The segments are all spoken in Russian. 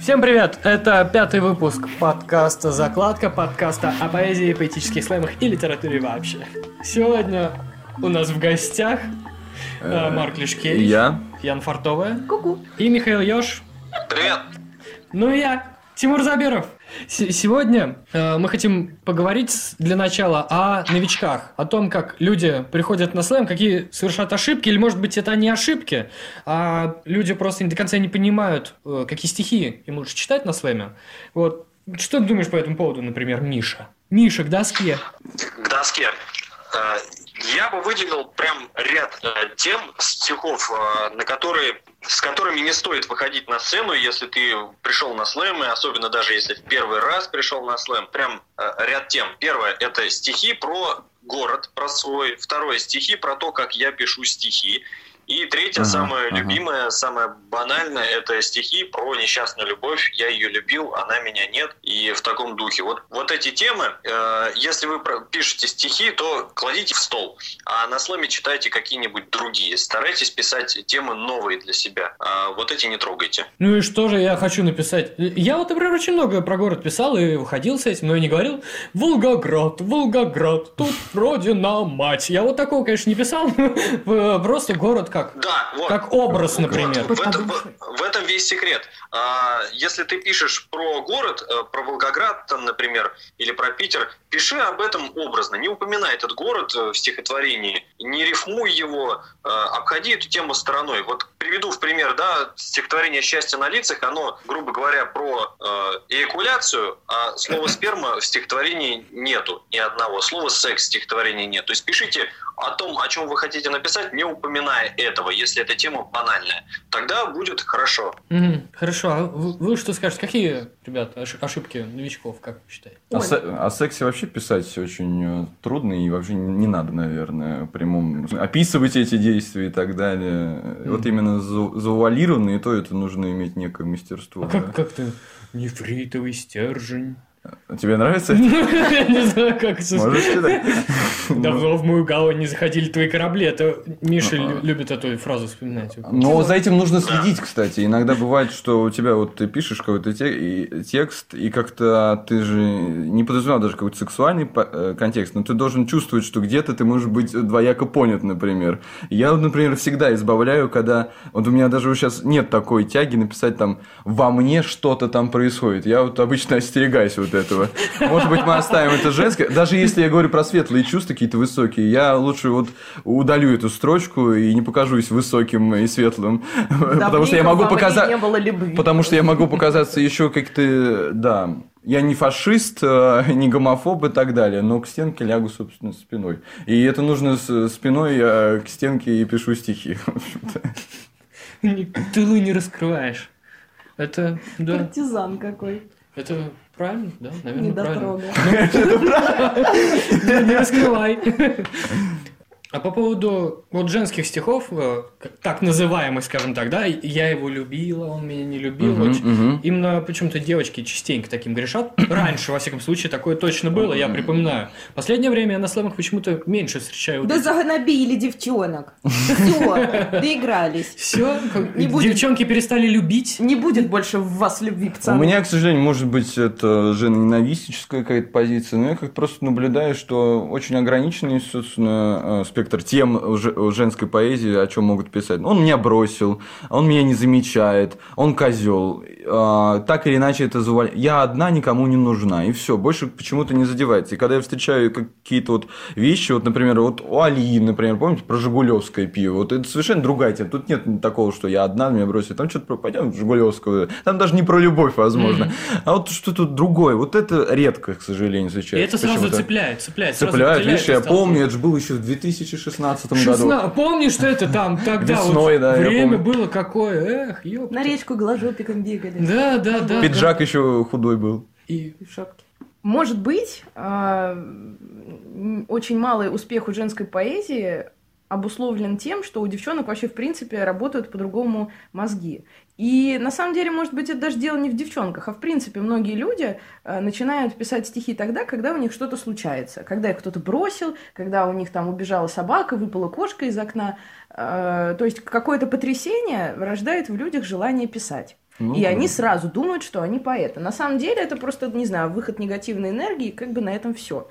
Всем привет! Это пятый выпуск подкаста «Закладка», подкаста о поэзии, поэтических слэмах и литературе вообще. Сегодня у нас в гостях э, Марк Лишкевич, Я. Ян Фартовая Ку-ку. и Михаил Ёж. Привет! Ну и я, Тимур Забиров. Сегодня э, мы хотим поговорить для начала о новичках, о том, как люди приходят на слэм, какие совершат ошибки, или, может быть, это не ошибки, а люди просто до конца не понимают, э, какие стихи им лучше читать на слэме. Вот. Что ты думаешь по этому поводу, например, Миша? Миша, к доске. К доске. Э, Я бы выделил прям ряд э, тем, стихов, э, на которые, с которыми не стоит выходить на сцену, если ты пришел на слэм, и особенно даже если в первый раз пришел на слэм. Прям э, ряд тем. Первое – это стихи про город, про свой. Второе – стихи про то, как я пишу стихи. И третье, Ага, самое ага. любимое, самое банальное, это стихи про несчастную любовь. Я ее любил, она меня нет. И в таком духе. Вот, вот эти темы, э, если вы пишете стихи, то кладите в стол. А на слэме читайте какие-нибудь другие. Старайтесь писать темы новые для себя. А вот эти не трогайте. Ну и что же я хочу написать? Я вот, например, очень много про город писал и выходил с этим, но и не говорил Волгоград, Волгоград, тут родина мать. Я вот такого, конечно, не писал, просто город как, Да, вот. как образ, например. Вот, в, этом, в- в этом весь секрет. А, если ты пишешь про город, э, про Волгоград, там, например, или про Питер, пиши об этом образно. Не упоминай этот город э, в стихотворении, не рифмуй его, э, обходи эту тему стороной. Вот приведу в пример, да, стихотворение «Счастье на лицах», оно, грубо говоря, про эякуляцию, а слова «сперма» в стихотворении нету ни одного. Слова «секс» в стихотворении нет. То есть пишите о том, о чем вы хотите написать, не упоминая этого, если эта тема банальная. Тогда будет хорошо. Мгм, Хорошо, а вы, вы что скажете? Какие, ребята, ош- ошибки новичков, как вы считаете? О, Ой. се- о сексе вообще писать очень э, трудно и вообще не надо, наверное, прямом описывать эти действия и так далее. Вот именно за- завуалированно, и то это нужно иметь некое мастерство. А да. как, как ты? Нефритовый стержень. Тебе нравится это? Я не знаю, как это... Можешь? Давно в мою гавань не заходили твои корабли. Это Миша Ага. лю- любит эту фразу вспоминать. Но за этим нужно следить, кстати. Иногда бывает, что у тебя вот ты пишешь какой-то текст, и как-то ты же не подразумевал даже какой-то сексуальный э, контекст, но ты должен чувствовать, что где-то ты можешь быть двояко понят, например. Я, например, всегда избавляю, когда... Вот у меня даже сейчас нет такой тяги написать там «во мне что-то там происходит». Я вот обычно остерегаюсь вот этого. Может быть, мы оставим это женское. Даже если я говорю про светлые чувства, какие-то высокие, я лучше вот удалю эту строчку и не покажусь высоким и светлым. Потому что я могу показать... не было любви. Потому что я могу показаться еще как-то, да, я не фашист, э, не гомофоб и так далее, но к стенке лягу, собственно, спиной. И это нужно с спиной я к стенке и пишу стихи. в общем-то. Тылы не раскрываешь. Это, да, Партизан какой. это правильно, да, наверное, правильно. Не не раскрывай. А по поводу вот женских стихов, э, так называемых, скажем так, да, я его любила, он меня не любил. Мгм, очень. мгм. Именно почему-то девочки частенько таким грешат. Раньше, во всяком случае, такое точно было, я припоминаю. Последнее время я на слэмах почему-то меньше встречаю. Да загнобили девчонок. Все, доигрались. Все, Не будет. девчонки перестали любить. Не будет больше в вас любви, У пацаны. меня, к сожалению, может быть, это женоненавистическая какая-то позиция, но я как просто наблюдаю, что очень ограниченный, собственно, э, спектр тем женской поэзии, о чем могут писать. Он меня бросил, он меня не замечает, он козел. Так или иначе это завал... Я одна никому не нужна, и все, больше почему-то не задевается. И когда я встречаю какие-то вот вещи, вот, например, вот у Алии, например, помните, про Жигулевское пиво, вот это совершенно другая тема. Тут нет такого, что я одна, меня бросит. Там что-то про пойдем в Жигулевскую. Там даже не про любовь, возможно. А вот что-то другое. Вот это редко, к сожалению, И встречается. это сразу цепляет, цепляет. сразу Цепляет, видишь, я помню, это же было еще в 2016 году. Шестна- Помнишь, что это там тогда Весной, вот да, время было какое? Эх, ёпта. На речку гложопиком бегали. Да, да, да. Пиджак еще худой был. да. И в шапке. Может быть, а, очень малый успех у женской поэзии обусловлен тем, что у девчонок вообще, в принципе, работают по-другому мозги. И на самом деле, может быть, это даже дело не в девчонках, а в принципе многие люди э, начинают писать стихи тогда, когда у них что-то случается. Когда их кто-то бросил, когда у них там убежала собака, выпала кошка из окна. Э, то есть какое-то потрясение рождает в людях желание писать. Ну, и да. они сразу думают, что они поэты. На самом деле это просто, не знаю, выход негативной энергии, и как бы на этом все.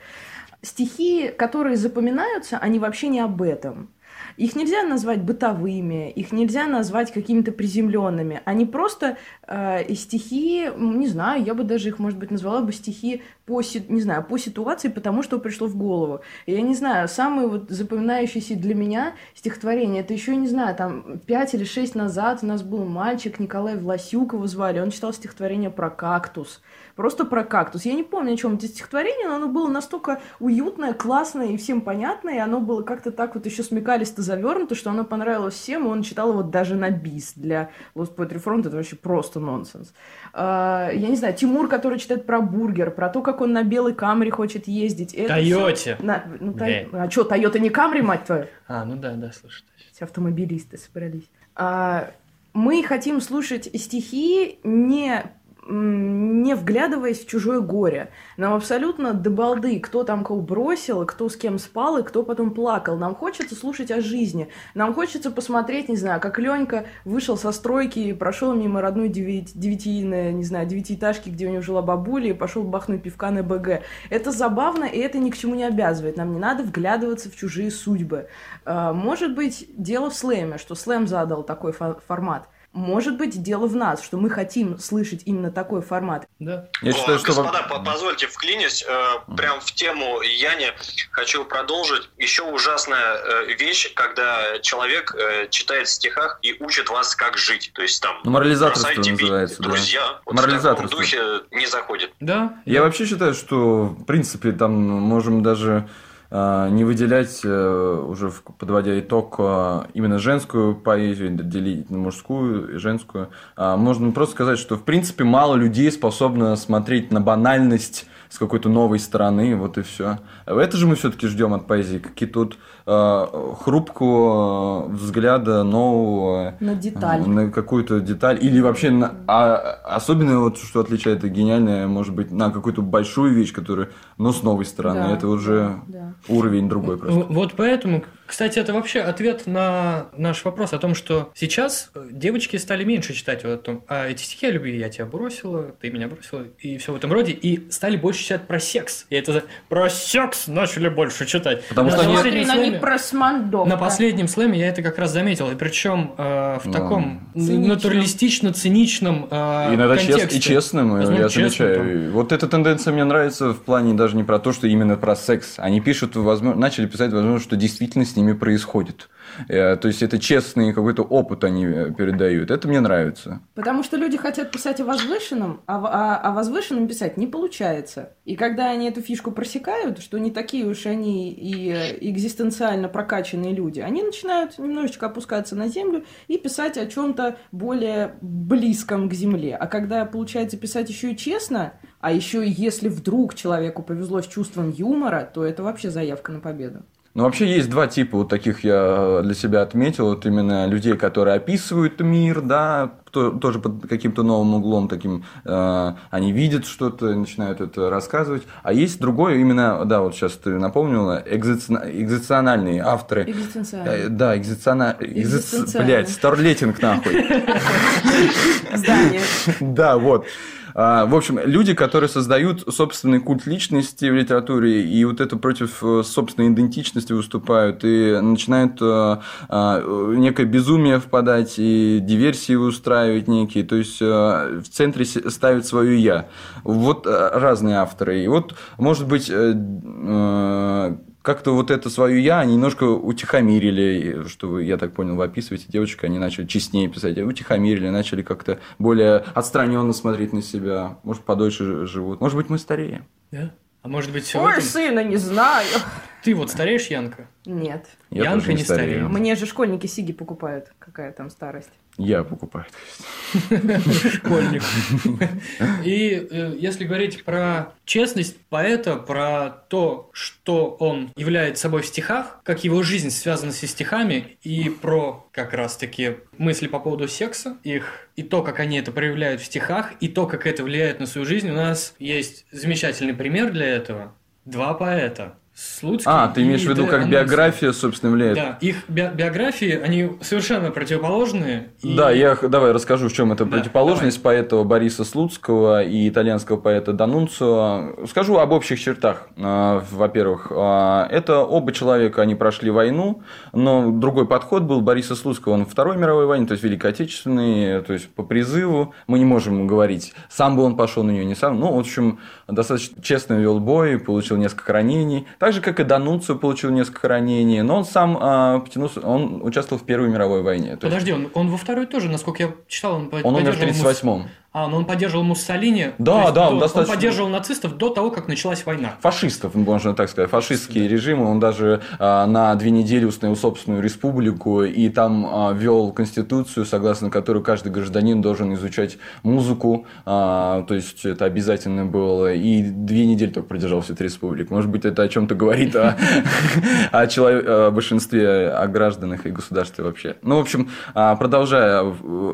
Стихи, которые запоминаются, они вообще не об этом. Их нельзя назвать бытовыми, их нельзя назвать какими-то приземленными. Они просто э, стихи, не знаю, я бы даже их, может быть, назвала бы стихи по, не знаю, по ситуации, потому что пришло в голову. Я не знаю, самые вот запоминающиеся для меня стихотворения, это еще, не знаю, там, пять или шесть назад у нас был мальчик, Николай Власюк его звали, он читал стихотворение про кактус. Просто про кактус. Я не помню, о чем это стихотворение, но оно было настолько уютное, классное и всем понятное, и оно было как-то так вот еще смекалисто завернуто, что оно понравилось всем, и он читал его даже на бис. Для Lost Poetry Front это вообще просто нонсенс. А, Я не знаю, Тимур, который читает про бургер, про то, как он на белой камере хочет ездить. Тойоте. На- ну, Блядь. А что, Тойота не Камри, мать твою? А, ну да, да, слушай. Все автомобилисты собрались. А, мы хотим слушать стихи не не вглядываясь в чужое горе. Нам абсолютно до балды, кто там кого бросил, кто с кем спал и кто потом плакал. Нам хочется слушать о жизни. Нам хочется посмотреть, не знаю, как Ленька вышел со стройки и прошел мимо родной девять, не знаю, девятиэтажки, где у него жила бабуля, и пошел бахнуть пивка на БГ. Это забавно, и это ни к чему не обязывает. Нам не надо вглядываться в чужие судьбы. А, Может быть, дело в слэме, что слэм задал такой фо- формат. Может быть, дело в нас, что мы хотим слышать именно такой формат. Да. Я считаю, О, что... Господа, по- позвольте вклинюсь. э, Прям в тему Яни хочу продолжить. Еще ужасная э, вещь, когда человек э, читает в стихах и учит вас, как жить. То есть там Ну, морализаторство называется, да. друзья. Вот в таком Морализаторство. духе не заходит. Да. Я вообще считаю, что, в принципе, там можем даже не выделять, э, уже подводя итог, а, именно женскую поэзию, делить на мужскую и женскую. А, Можно просто сказать, что, в принципе, мало людей способно смотреть на банальность с какой-то новой стороны, вот и все. Это же мы все-таки ждем от поэзии, какие-то вот а, хрупкого взгляда нового На деталь. на какую-то деталь или вообще на, а, особенно вот что отличает это гениальное может быть на какую-то большую вещь которая но с новой стороны Да, это уже да, уровень другой просто В- Вот поэтому, кстати, это вообще ответ на наш вопрос о том, что сейчас э, девочки стали меньше читать вот о том, а эти стихи о любви я тебя бросила, ты меня бросила, и все в этом роде, и стали больше читать про секс. И это за- про секс начали больше читать. Потому На что они- последнем Смотри, на слэме- них про смандов. На последнем слэме я это как раз заметил, и причем э, в Да. таком Циничном. натуралистично-циничном э, иногда чест- контексте. и честным, Возможно, я честным замечаю. И Вот эта тенденция мне нравится в плане даже не про то, что именно про секс. Они пишут, возможно, начали писать, возможно, что действительно с ними происходит. Э, То есть это честный какой-то опыт они э, передают. Это мне нравится. Потому что люди хотят писать о возвышенном, а, в- а о возвышенном писать не получается. И когда они эту фишку просекают, что не такие уж они и экзистенциально прокачанные люди, они начинают немножечко опускаться на землю и писать о чем-то более близком к земле. А когда получается писать еще и честно, а еще если вдруг человеку повезло с чувством юмора, то это вообще заявка на победу. Ну, вообще есть два типа вот таких я для себя отметил. Вот именно людей, которые описывают мир, да, то- тоже под каким-то новым углом таким. э, они видят что-то, начинают это рассказывать. А есть другое, именно, да, вот сейчас ты напомнила, экзистен- экзистенциальные авторы. Экзистенциально. Э, Да, экзистенциально... Экзистенциально. Блять, старлетинг нахуй. Здание. Да, вот. А, В общем, люди, которые создают собственный культ личности в литературе и вот это против э, собственной идентичности выступают и начинают э, а, некое безумие впадать и диверсии устраивать некие, то есть э, в центре ставят свое я. Вот э, разные авторы. И вот, может быть, э, э, как-то вот это свое я они немножко утихомирили, что вы, я так понял, вы описываете девочек, они начали честнее писать, а утихомирили, начали как-то более отстраненно смотреть на себя, может, подольше живут, может быть, мы стареем. Да? А может быть, всё в Ой, этом- сына, не знаю. ты вот стареешь, Янка? Нет. Я Янка тоже не стареет. Мне же школьники сиги покупают. Какая там старость? Я покупаю. Школьник. И э, если говорить про честность поэта, про то, что он является собой в стихах, как его жизнь связана со стихами, и про как раз-таки мысли по поводу секса, их, и то, как они это проявляют в стихах, и то, как это влияет на свою жизнь, у нас есть замечательный пример для этого. Два поэта. Слуцкий А, ты имеешь в виду, как биография, собственно, влияет? Да, их би- биографии, они совершенно противоположные. и- Да, я давай расскажу, в чем это Да, противоположность поэта Бориса Слуцкого и итальянского поэта Данунцио. Скажу об общих чертах. А, Во-первых, а, это оба человека, они прошли войну, но другой подход был Бориса Слуцкого. Он Второй мировой войне, то есть Великой Отечественной, то есть по призыву. Мы не можем говорить, сам бы он пошел на нее, не сам. Ну, в общем, достаточно честно вел бой, получил несколько ранений. Так же, как и Данунцио получил несколько ранений. Но он сам а, потянулся, он участвовал в Первой мировой войне. Подожди, он, он во второй тоже, насколько я читал, он, он умер в поддерживал Мус- 38-м. А, но он поддерживал Муссолини. Да, да, до- он достаточно- Он поддерживал нацистов до того, как началась война. фашистов, можно так сказать, фашистские режимы. Он даже а, на две недели установил собственную республику и там а, ввел конституцию, согласно которой каждый гражданин должен изучать музыку, а, то есть это обязательно было. И две недели только продержался эта республика. Может быть, это о чем-то говорит о, большинстве, о гражданах и государстве вообще. Ну, в общем, продолжая,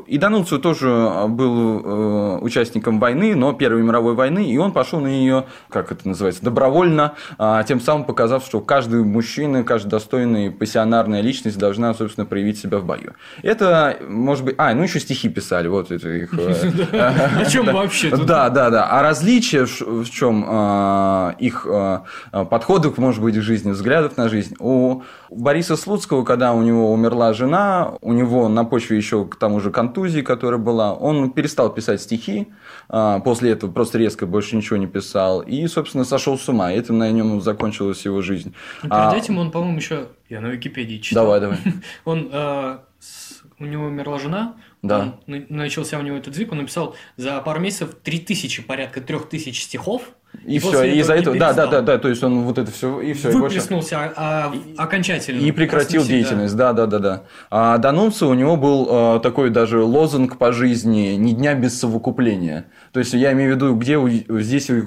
и Данунцио тоже был э, участником войны, но Первой мировой войны, и он пошел на нее, как это называется, добровольно, а, тем самым показав, что каждый мужчина, каждая достойная пассионарная личность должна, собственно, проявить себя в бою. Это, может быть... А, ну еще стихи писали, вот это их... э, О чем вообще? Да, да, да. А различие в чем а, их а, подходов, может быть, к жизни, взглядов на жизнь. У Бориса Слуцкого, когда у него умерла жена, у него на почве еще к тому же контузии, которая была, он перестал писать стихи, а, после этого просто резко больше ничего не писал, и, собственно, сошел с ума. И этим на нем закончилась его жизнь. Ну, А, Перед этим он, по-моему, еще... Я на Википедии читал. Давай, давай. Он... э, с- У него умерла жена. Да. он- на- начался у него этот звик, он написал за пару месяцев 3000, порядка 3000 стихов. И, все, после и из-за этого, да, да, да, да, то есть он вот это все, и все, и больше. Выплеснулся а, окончательно. И прекратил деятельность, да, да, да, да. А Данунцо у него был э, такой даже лозунг по жизни «ни дня без совокупления». То есть я имею в виду, где здесь э,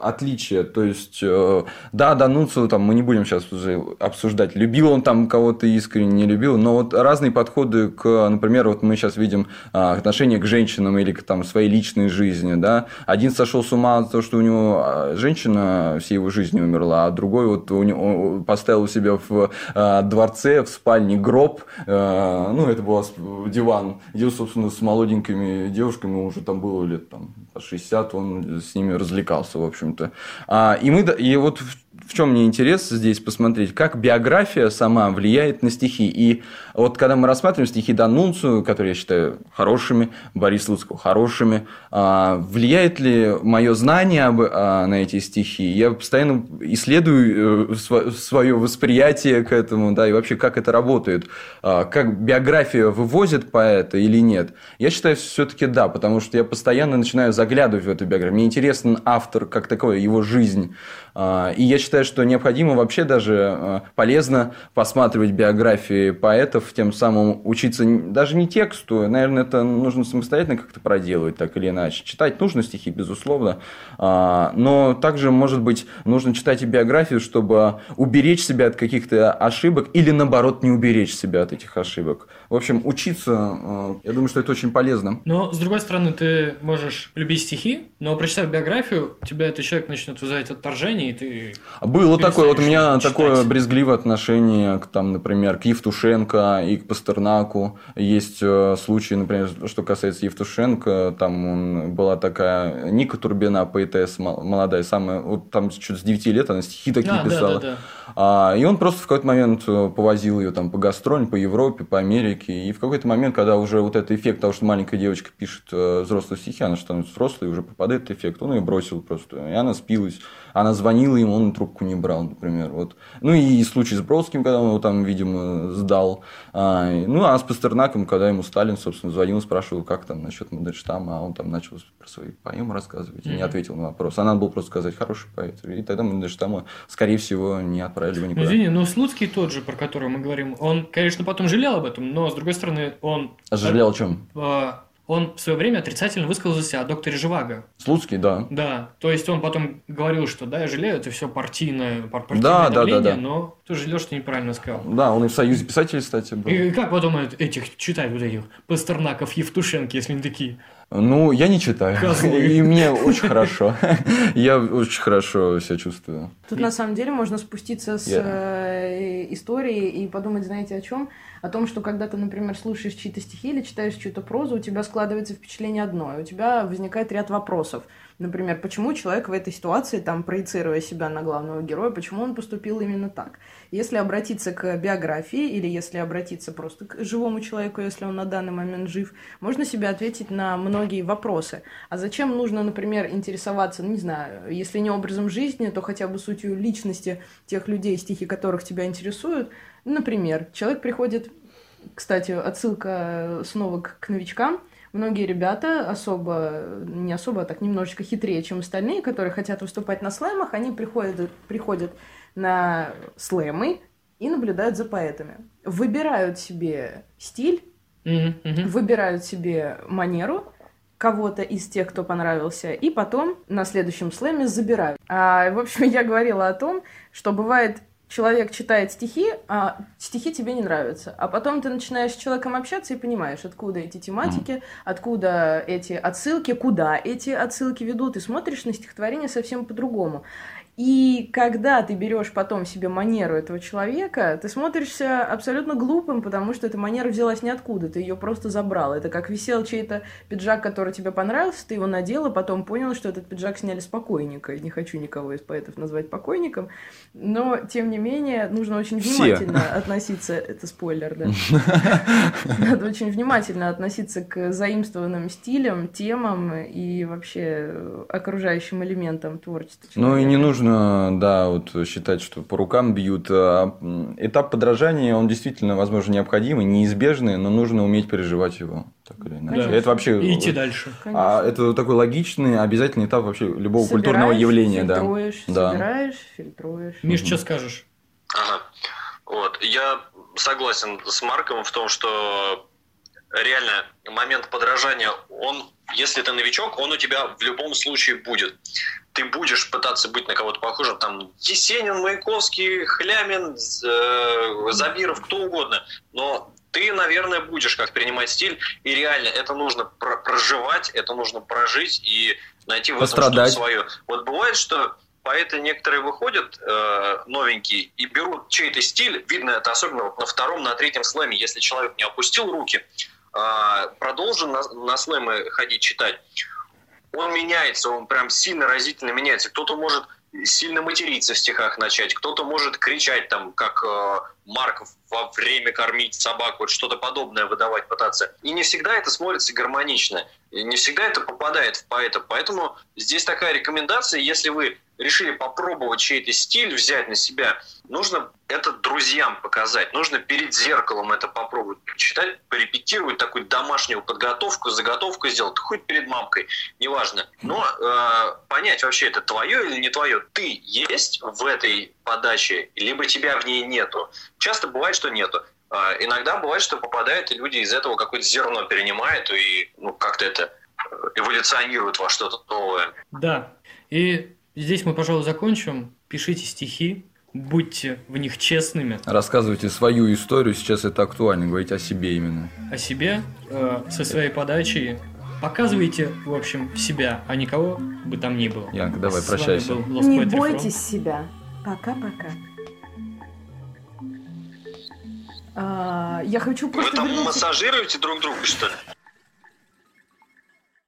отличие. То есть, э, да, Данунцо, там, мы не будем сейчас уже обсуждать, любил он там кого-то искренне, не любил, но вот разные подходы к, например, вот мы сейчас видим а, отношение к женщинам или к там, своей личной жизни, да. Один сошел с ума того, что у него а, женщина всей его жизни умерла, а другой вот у него поставил у себя в а, дворце, в спальне гроб, а, ну, это был диван, где, собственно, с молоденькими девушками, уже там было лет там, по 60, он с ними развлекался, в общем-то. А, и, мы, и вот в чем мне интерес здесь посмотреть, как биография сама влияет на стихи. И вот когда мы рассматриваем стихи Данунцию, которые я считаю хорошими, Бориса Луцкого хорошими, а, влияет ли мое знание об, а, на эти стихи? Я постоянно исследую свое восприятие к этому, да, и вообще как это работает, А, как биография вывозит поэта или нет. Я считаю, все-таки да, потому что я постоянно начинаю заглядывать в эту биографию. Мне интересен автор как такой, его жизнь. И я считаю, что необходимо вообще даже а, полезно посматривать биографии поэтов, тем самым учиться даже не тексту, наверное, это нужно самостоятельно как-то проделывать, так или иначе. Читать нужно стихи, безусловно, а, но также, может быть, нужно читать и биографию, чтобы уберечь себя от каких-то ошибок или, наоборот, не уберечь себя от этих ошибок. В общем, учиться, а, я думаю, что это очень полезно. Но, с другой стороны, ты можешь любить стихи, но прочитав биографию, тебя этот человек начнет вызывать отторжение, и ты... Было такое, вот у меня читать. такое брезгливое отношение, к, там, например, к Евтушенко и к Пастернаку. Есть э, случаи, например, что касается Евтушенко, там он, была такая Ника Турбина, поэтесса мол- молодая, самая, вот там чуть с 9 лет она стихи такие А, да, писала. да, да. А, и он просто в какой-то момент э, повозил ее там по гастролям, по Европе, по Америке. И в какой-то момент, когда уже вот этот эффект того, что маленькая девочка пишет э, взрослые стихи, она становится взрослой, и уже попадает этот эффект, он ее бросил просто. И она спилась. Она звонила ему, он трубку не брал, например. Вот. Ну и случай с Бродским, когда он его там, видимо, сдал. А, ну а с Пастернаком, когда ему Сталин, собственно, звонил, спрашивал, как там насчет Мандельштама, а он там начал про свои поэмы рассказывать и не Мгм. ответил на вопрос. А надо было просто сказать, хороший поэт. И тогда Мандельштама, скорее всего, не отправили бы никуда. извини, но Слуцкий тот же, про которого мы говорим, он, конечно, потом жалел об этом, но, с другой стороны, он... А жалел о чем? э, он в свое время отрицательно высказался о докторе Живаго. Слуцкий, да. Да, то есть он потом говорил, что да, я жалею, это все партийное, пар- партийное Да, да, давление, да, да. но ты жалел, что неправильно сказал. Да, он и в Союзе писателей, кстати, был. И как потом эт- этих читать вот этих Пастернаков, Евтушенки, если они такие? Ну, я не читаю. Козлы. И мне очень хорошо. Я очень хорошо себя чувствую. Тут на самом деле можно спуститься с Я- э, истории и подумать, знаете, о чем? О том, что когда ты, например, слушаешь чьи-то стихи или читаешь чью-то прозу, у тебя складывается впечатление одно, и у тебя возникает ряд вопросов. Например, почему человек в этой ситуации, там, проецируя себя на главного героя, почему он поступил именно так? Если обратиться к биографии или если обратиться просто к живому человеку, если он на данный момент жив, можно себе ответить на многие вопросы. А зачем нужно, например, интересоваться, ну, не знаю, если не образом жизни, то хотя бы сутью личности тех людей, стихи которых тебя интересуют. Например, человек приходит, кстати, отсылка снова к, к новичкам, Многие ребята особо, не особо, а так немножечко хитрее, чем остальные, которые хотят выступать на слэмах, они приходят, приходят на слэмы и наблюдают за поэтами. Выбирают себе стиль, мгм. выбирают себе манеру кого-то из тех, кто понравился, и потом на следующем слэме забирают. А, в общем, я говорила о том, что бывает человек читает стихи, а стихи тебе не нравятся. А потом ты начинаешь с человеком общаться и понимаешь, откуда эти тематики, откуда эти отсылки, куда эти отсылки ведут, и смотришь на стихотворение совсем по-другому. И когда ты берешь потом себе манеру этого человека, ты смотришься абсолютно глупым, потому что эта манера взялась ниоткуда, ты ее просто забрал. Это как висел чей-то пиджак, который тебе понравился, ты его надел, и потом понял, что этот пиджак сняли с покойника. Не хочу никого из поэтов назвать покойником, но, тем не менее, нужно очень Все. внимательно относиться... Это спойлер, да. Надо очень внимательно относиться к заимствованным стилям, темам и вообще окружающим элементам творчества Ну и не человека. Нужно, да, вот считать, что по рукам бьют. А, Этап подражания, он действительно, возможно, необходимый, неизбежный, но нужно уметь переживать его. Так или иначе. Конечно. Это вообще... И идти дальше. А это такой логичный, обязательный этап вообще любого культурного Собираешь, явления, да. фильтруешь, Да. собираешь, фильтруешь. Миш, что скажешь? Ага. Вот. Я согласен с Марком в том, что реально момент подражания, он, если ты новичок, он у тебя в любом случае будет. Ты будешь пытаться быть на кого-то похожим, там, Есенин, Маяковский, Хлямин, э, Забиров, кто угодно. Но ты, наверное, будешь как принимать стиль, и реально это нужно про- проживать, это нужно прожить и найти в этом Пострадать. что-то свое. Вот бывает, что поэты некоторые выходят э, новенькие и берут чей-то стиль, видно это особенно вот на втором, на третьем слэме, если человек не опустил руки, э, продолжил на, на слэмы ходить читать, он меняется, он прям сильно разительно меняется. Кто-то может сильно материться в стихах начать, кто-то может кричать там, как э, Марк во время кормить собаку, вот что-то подобное выдавать пытаться. И не всегда это смотрится гармонично, и не всегда это попадает в поэта. Поэтому здесь такая рекомендация, если вы решили попробовать чей-то стиль взять на себя, нужно это друзьям показать, нужно перед зеркалом это попробовать читать, порепетировать такую домашнюю подготовку, заготовку сделать, хоть перед мамкой, неважно. Но э, понять вообще, это твое или не твое. Ты есть в этой подаче, либо тебя в ней нету. Часто бывает, что нету. А, иногда бывает, что попадают, и люди из этого какое-то зерно перенимают и ну, как-то это э, эволюционируют во что-то новое. Да. И здесь мы, пожалуй, закончим. Пишите стихи, будьте в них честными Рассказывайте свою историю, сейчас это актуально, говорить о себе именно. о себе, э, со своей подачей. Показывайте, в общем, себя, а никого бы там ни было. Янка, давай, С вами прощайся. Не Poetry From. бойтесь себя. Пока-пока. А, я хочу Вы просто там вернуться... массажируете друг друга, что ли?